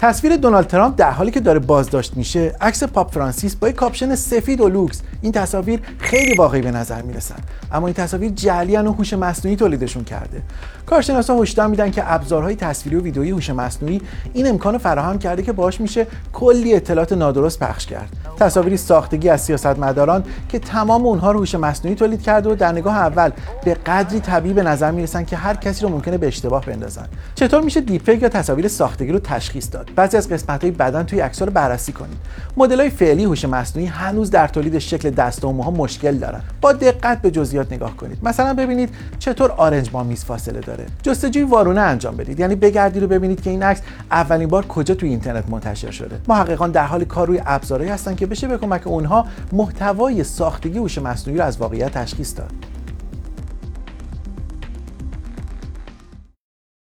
تصویر دونالد ترامپ در حالی که داره بازداشت میشه عکس پاپ فرانسیس با یک کاپشن سفید و لوکس. این تصاویر خیلی واقعی به نظر می‌رسن اما این تصاویر جعلیان و هوش مصنوعی تولیدشون کرده. کارشناسا هشدار میدن که ابزارهای تصویری و ویدئویی هوش مصنوعی این امکان فراهم کرده که باش میشه کلی اطلاعات نادرست پخش کرد. تصاویری ساختگی از سیاستمداران که تمام اونها رو هوش مصنوعی تولید کرده و در نگاه اول به قدری طبیعی به نظر می‌رسن که هر کسی رو ممکنه به اشتباه بندازن. چطور میشه دیپفیک یا تصاویر ساختگی رو تشخیص داد؟ بعضی از قسمت بدن توی عکس رو بررسی کنید. مدل های فعلی هوش مصنوعی هنوز در تولید شکل دست و موها مشکل دارن. با دقت به جزئیات نگاه کنید. مثلا ببینید چطور آرنج با میز فاصله داره. جستجوی وارونه انجام بدید. یعنی بگردید و ببینید که این عکس اولین بار کجا توی اینترنت منتشر شده. محققان در حال کار روی ابزارهایی هستن که بشه به کمک اونها محتوای ساختگی هوش مصنوعی رو از واقعیت تشخیص داد.